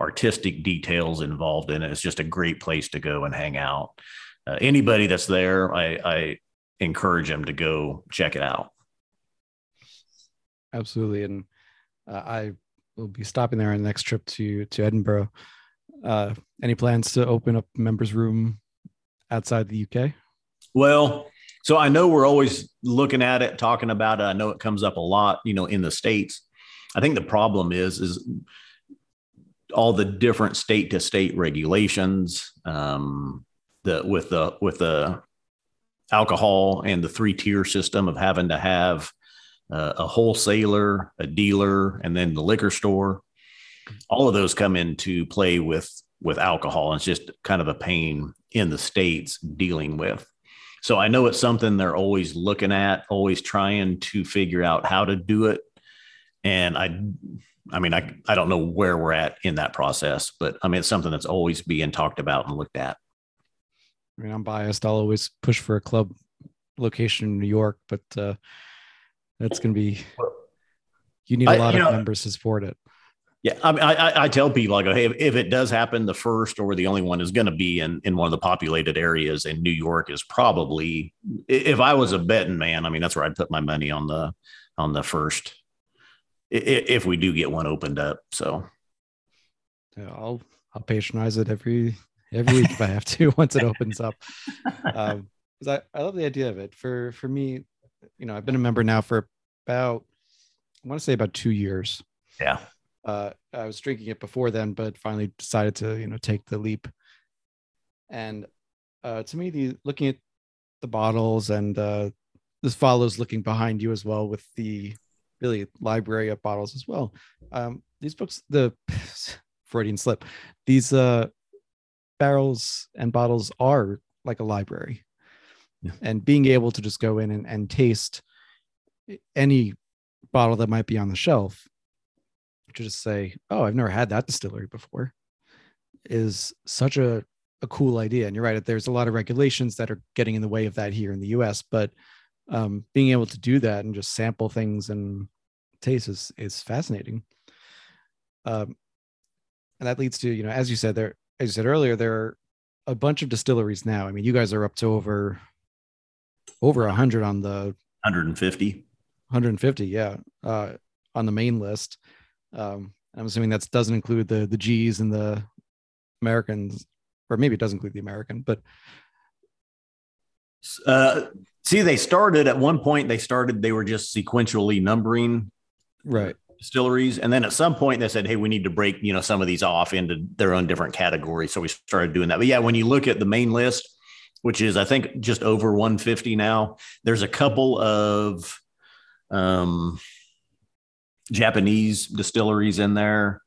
artistic details involved in it. It's just a great place to go and hang out. Uh, anybody that's there, I, I encourage them to go check it out. Absolutely, and uh, I will be stopping there on the next trip to to Edinburgh. Uh, any plans to open up members room outside the UK? Well, so I know we're always looking at it, talking about it. I know it comes up a lot, you know, in the states. I think the problem is is all the different state to state regulations. Um, the with the with the alcohol and the three tier system of having to have uh, a wholesaler, a dealer, and then the liquor store. All of those come into play with with alcohol. It's just kind of a pain in the states dealing with. So I know it's something they're always looking at, always trying to figure out how to do it. And I, I mean, I, I don't know where we're at in that process, but I mean, it's something that's always being talked about and looked at. I mean, I'm biased. I'll always push for a club location in New York, but uh, that's going to be, you need a lot I, of know, members to support it. Yeah, I mean, I, I tell people I go, hey, if it does happen, the first or the only one is going to be in in one of the populated areas, and New York is probably. If I was a betting man, I mean, that's where I'd put my money on the on the first. If we do get one opened up, so yeah, I'll I'll patronize it every every week if I have to once it opens up. Um, because I, I love the idea of it. For for me, you know, I've been a member now for about I want to say about two years. Yeah uh, I was drinking it before then, but finally decided to you know take the leap. And uh, to me, the looking at the bottles and uh, this follows looking behind you as well with the really library of bottles as well. Um, these books, the Freudian slip, these uh, barrels and bottles are like a library. Yeah. And being able to just go in and, and taste any bottle that might be on the shelf to just say, "Oh, I've never had that distillery before," is such a a cool idea. And you're right; there's a lot of regulations that are getting in the way of that here in the U.S. But um, being able to do that and just sample things and taste is is fascinating. Um, and that leads to you know, as you said there, as you said earlier, there are a bunch of distilleries now. I mean, you guys are up to over over a hundred on the 150 150 yeah uh, on the main list um, I'm assuming that doesn't include the the G's and the Americans, or maybe it doesn't include the American, but uh, see, they started at one point. They started. They were just sequentially numbering, right? Distilleries, and then at some point they said, "Hey, we need to break you know some of these off into their own different categories." So we started doing that. But yeah, when you look at the main list, which is I think just over 150 now, there's a couple of um Japanese distilleries in there.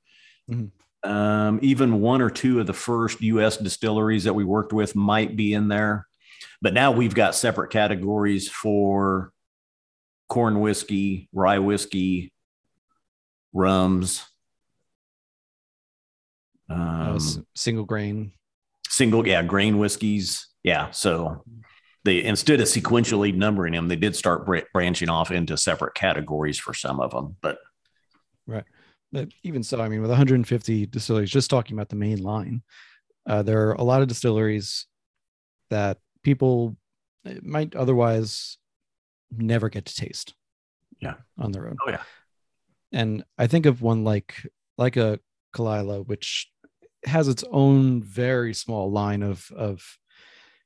Mm-hmm. Um, even one or two of the first U.S. distilleries that we worked with might be in there. But now we've got separate categories for corn whiskey, rye whiskey, rums, um, single grain, single yeah grain whiskeys. Yeah, so they instead of sequentially numbering them, they did start branching off into separate categories for some of them. But Right. But even so, I mean, with 150 distilleries, just talking about the main line, uh, there are a lot of distilleries that people might otherwise never get to taste. Yeah. On their own. Oh yeah. And I think of one like like a Caol Ila, which has its own very small line of of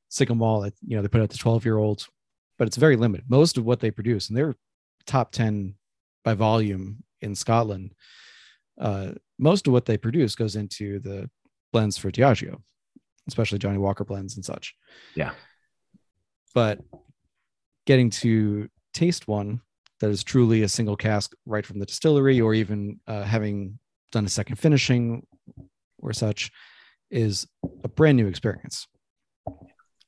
that you know they put out the 12 year olds, but it's very limited. Most of what they produce, and they're top 10 by volume in Scotland. Uh, most of what they produce goes into the blends for Diageo, especially Johnnie Walker blends and such. Yeah. But getting to taste one that is truly a single cask right from the distillery, or even uh, having done a second finishing or such, is a brand new experience.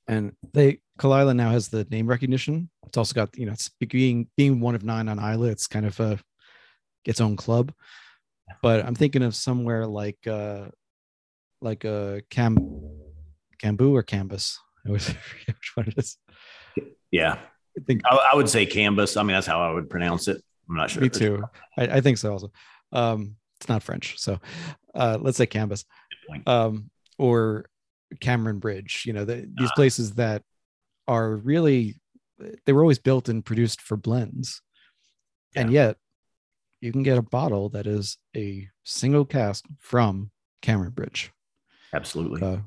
And they Caol Ila now has the name recognition. It's also got you know it's being being one of nine on Islay. It's kind of a its own club. But I'm thinking of somewhere like uh like a Cam Cambu or Cambus. I always forget which one it is. Yeah. I think I, I, would say Cambus. I mean, that's how I would pronounce it. I'm not sure. Me too. I, I, think so also. Um, it's not French. So uh, let's say Cambus Um, or Cameron Bridge, you know, the, these uh, places that are really, they were always built and produced for blends. Yeah. And yet you can get a bottle that is a single cask from Cameron Bridge. Absolutely. Uh,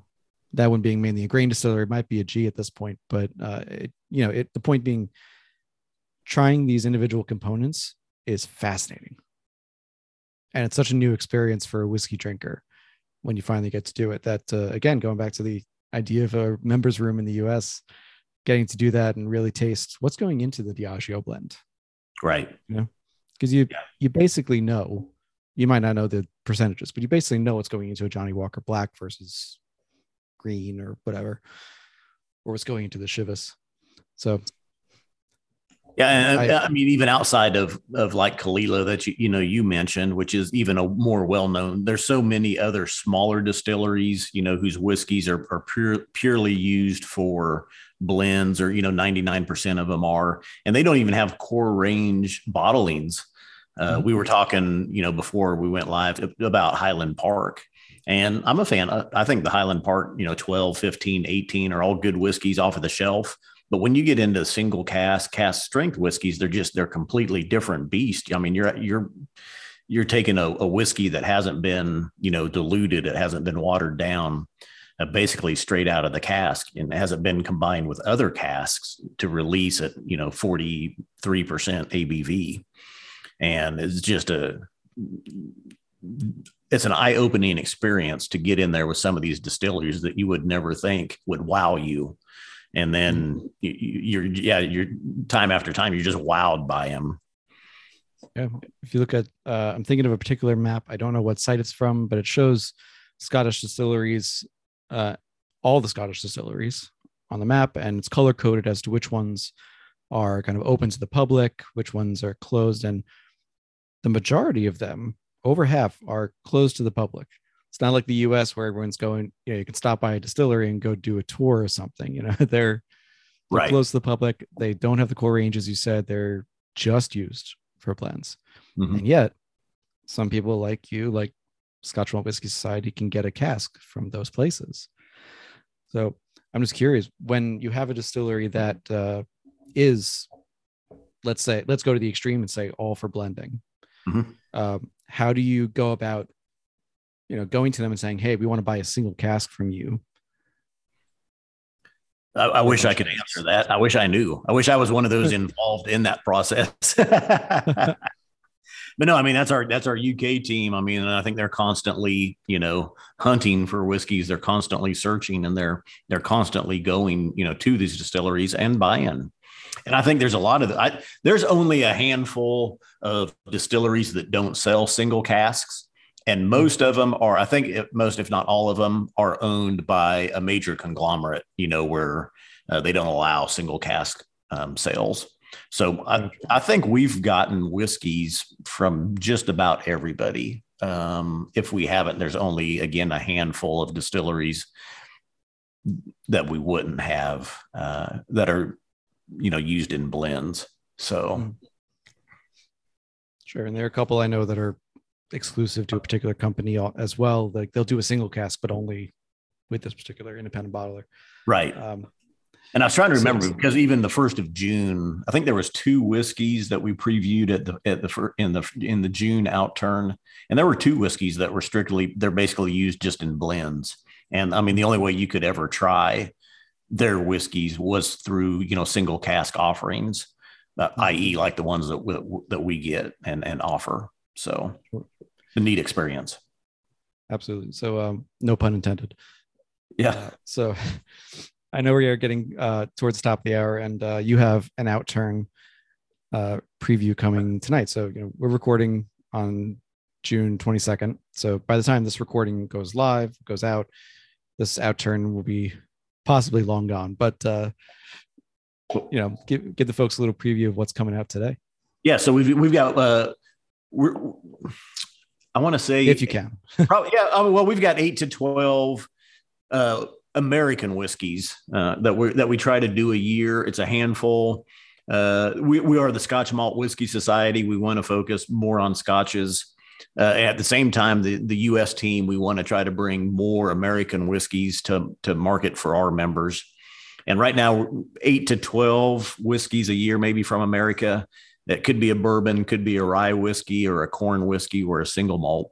that one being mainly a grain distillery, might be a G at this point, but uh, it, you know, it, the point being, trying these individual components is fascinating, and it's such a new experience for a whiskey drinker when you finally get to do it. That uh, again, going back to the idea of a members room in the U.S., getting to do that and really taste what's going into the Diageo blend, right? You know, because you yeah. you basically know you might not know the percentages, but you basically know what's going into a Johnnie Walker Black versus green or whatever, or what's going into the Chivas. So, yeah, and I, I, mean, even outside of of like Caol Ila that you you know you mentioned, which is even a more well known. There's so many other smaller distilleries, you know, whose whiskeys are are pure, purely used for blends, or you know, 99% of them are, and they don't even have core range bottlings. Uh, mm-hmm. We were talking, you know, before we went live about Highland Park, and I'm a fan. I think the Highland Park, you know, 12, 15, 18 are all good whiskeys off of the shelf. But when you get into single cask, cask strength whiskeys, they're just they're completely different beast. I mean, you're you're you're taking a, a whiskey that hasn't been, you know, diluted, it hasn't been watered down, uh, basically straight out of the cask, and hasn't been combined with other casks to release at, you know, 43% ABV. And it's just a it's an eye-opening experience to get in there with some of these distilleries that you would never think would wow you and then mm-hmm. you're yeah you're time after time you're just wowed by him yeah if you look at uh, i'm thinking of a particular map i don't know what site it's from but it shows scottish distilleries uh, all the scottish distilleries on the map and it's color coded as to which ones are kind of open to the public which ones are closed and the majority of them over half are closed to the public. It's not like the US where everyone's going, you know, you can stop by a distillery and go do a tour or something. You know, they're, they're right. close to the public. They don't have the core range, as you said. They're just used for blends. Mm-hmm. And yet, some people like you, like Scotch Malt Whisky Society, can get a cask from those places. So I'm just curious when you have a distillery that uh, is, let's say, let's go to the extreme and say all for blending. Mm-hmm. Um, how do you go about you know going to them and saying hey we want to buy a single cask from you I, I wish I could answer that. I wish I knew. I wish I was one of those involved in that process. but no, I mean that's our that's our UK team. I mean, I think they're constantly, you know, hunting for whiskeys. They're constantly searching, and they're they're constantly going, you know, to these distilleries and buying. And I think there's a lot of I, there's only a handful of distilleries that don't sell single casks, and most of them are. I think most, if not all of them, are owned by a major conglomerate. You know, where uh, they don't allow single cask um, sales. So I, I think we've gotten whiskeys from just about everybody. Um, if we haven't, there's only again a handful of distilleries that we wouldn't have uh, that are you know used in blends so hmm. sure and there are a couple i know that are exclusive to a particular company as well like they'll do a single cask but only with this particular independent bottler right um, And I was trying to remember so, because even the first of June, I think there was two whiskeys that we previewed at the at the in the in the June outturn, and there were two whiskeys that were strictly they're basically used just in blends. And I mean, the only way you could ever try their whiskeys was through you know single cask offerings, uh, mm-hmm. i.e., like the ones that we, that we get and and offer. So, a neat experience. Absolutely. So, um, no pun intended. Yeah. Uh, so, I know we are getting uh, towards the top of the hour, and uh, you have an outturn uh, preview coming tonight. So, you know, we're recording on June 22nd. So, by the time this recording goes live, goes out, this outturn will be possibly long gone. But uh, you know, give give the folks a little preview of what's coming out today. Yeah, so we've we've got uh, we're I want to say if you can, probably yeah. Well, we've got eight to twelve uh, American whiskeys uh, that we that we try to do a year. It's a handful. Uh, we we are the Scotch Malt Whisky Society. We want to focus more on scotches. Uh, at the same time, the, the U.S. team, we want to try to bring more American whiskeys to, to market for our members. And right now, eight to 12 whiskeys a year, maybe from America. That could be a bourbon, could be a rye whiskey or a corn whiskey or a single malt.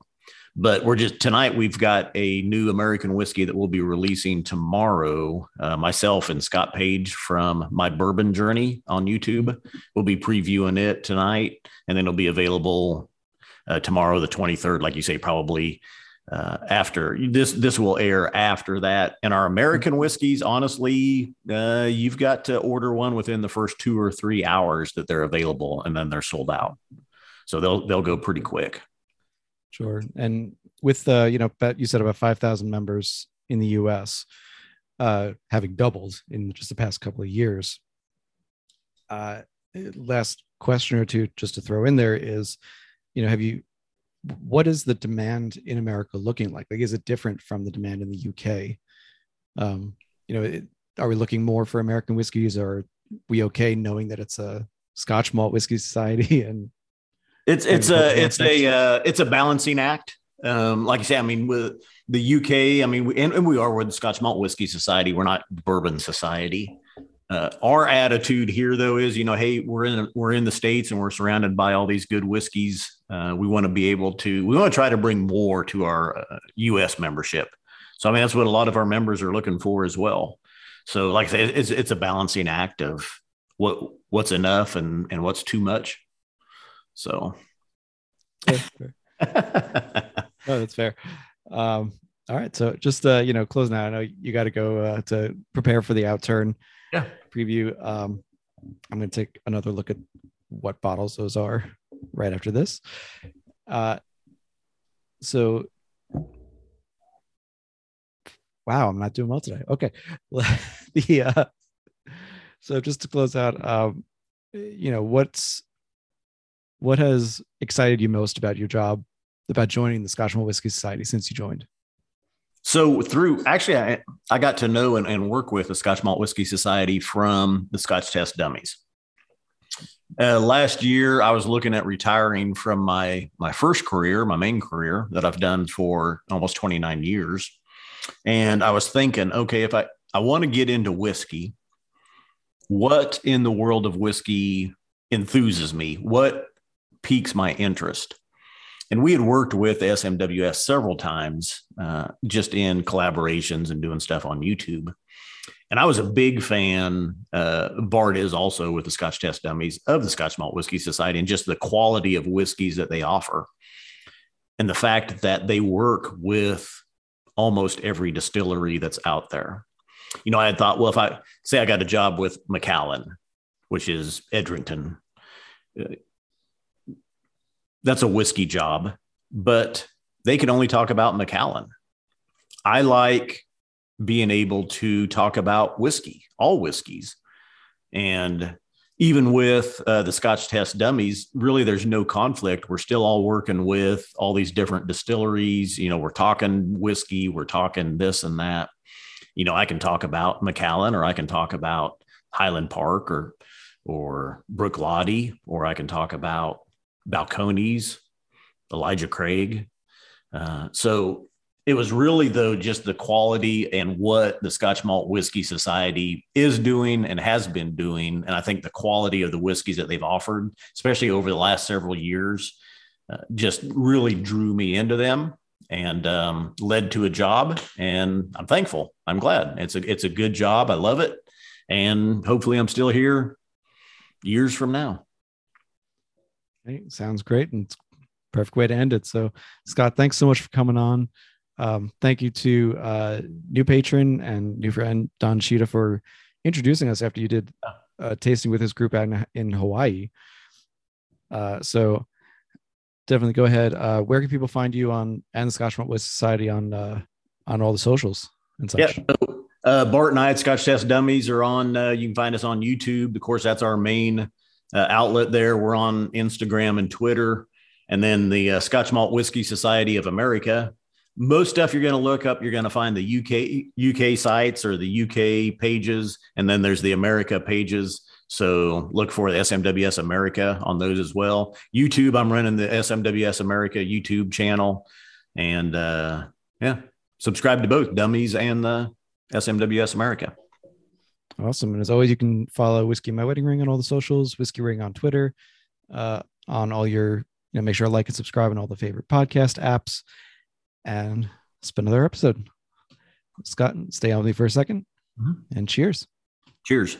But we're just tonight, we've got a new American whiskey that we'll be releasing tomorrow. Uh, myself and Scott Page from My Bourbon Journey on YouTube will be previewing it tonight, and then it'll be available uh, tomorrow, the 23rd, like you say, probably uh, after this. This will air after that. And our American whiskeys, honestly, uh, you've got to order one within the first two or three hours that they're available, and then they're sold out. So they'll they'll go pretty quick. Sure. And with uh, you know, Bet you said about five thousand members in the U.S. Uh, having doubled in just the past couple of years. Uh, last question or two, just to throw in there, is you know, have you what is the demand in America looking like? Like, is it different from the demand in the UK? Um, you know, it, are we looking more for American whiskeys, or are we okay knowing that it's a Scotch malt whiskey society and it's it's a it's a uh, it's a balancing act. Um, like I say, I mean, with the UK, I mean, we, and, and we are with the Scotch Malt Whisky Society. We're not Bourbon Society. Uh, our attitude here, though, is you know, hey, we're in we're in the states and we're surrounded by all these good whiskeys. Uh, we want to be able to we want to try to bring more to our uh, U.S. membership. So I mean, that's what a lot of our members are looking for as well. So, like I say, it's it's a balancing act of what what's enough and and what's too much. So, oh, that's fair. Um, all right, so just uh, you know, closing out. I know you got to go uh, to prepare for the outturn yeah. preview. Um, I'm going to take another look at what bottles those are right after this. Uh, so, wow, I'm not doing well today. Okay, the uh, so just to close out, um, you know, what's what has excited you most about your job, about joining the Scotch Malt Whisky Society since you joined? So through actually, I, I got to know and, and work with the Scotch Malt Whisky Society from the Scotch Test Dummies. Uh, last year, I was looking at retiring from my my first career, my main career that I've done for almost 29 years, and I was thinking, okay, if I I want to get into whiskey, what in the world of whiskey enthuses me? What piques my interest? And we had worked with SMWS several times, uh, just in collaborations and doing stuff on YouTube. And I was a big fan. Uh, Bart is also with the Scotch Test Dummies of the Scotch Malt Whisky Society, and just the quality of whiskeys that they offer, and the fact that they work with almost every distillery that's out there. You know, I had thought, well, if I say I got a job with Macallan, which is Edrington, uh, that's a whiskey job, but they can only talk about Macallan. I like being able to talk about whiskey, all whiskeys. And even with uh, the Scotch Test dummies, really there's no conflict. We're still all working with all these different distilleries. You know, we're talking whiskey, we're talking this and that. You know, I can talk about Macallan or I can talk about Highland Park or or Bruichladdich, or I can talk about Balcones, Elijah Craig. Uh, so it was really though just the quality and what the Scotch Malt Whisky Society is doing and has been doing, and I think the quality of the whiskeys that they've offered, especially over the last several years, uh, just really drew me into them and um, led to a job. And I'm thankful. I'm glad it's a it's a good job. I love it, and hopefully I'm still here years from now. Okay, sounds great, and perfect way to end it. So, Scott, thanks so much for coming on. Um, thank you to uh, new patron and new friend Don Sheeta for introducing us after you did uh, tasting with his group out in, in Hawaii. Uh, so definitely go ahead. Uh, where can people find you on and the Scotch Malt Whisky Society on uh, on all the socials and such? Yeah. So, uh, Bart and I at Scotch Test Dummies are on. Uh, you can find us on YouTube. Of course, that's our main uh, outlet there. We're on Instagram and Twitter. And then the uh, Scotch Malt Whiskey Society of America. Most stuff you're going to look up, you're going to find the UK UK sites or the UK pages, and then there's the America pages. So look for the SMWS America on those as well. YouTube, I'm running the SMWS America YouTube channel, and uh, yeah, subscribe to both Dummies and the SMWS America. Awesome. And as always, you can follow Whiskey My Wedding Ring on all the socials, Whiskey Ring on Twitter, uh, on all your, you know, make sure to like and subscribe on all the favorite podcast apps. And it's been another episode. Scott, stay on with me for a 2nd mm-hmm. and cheers. Cheers.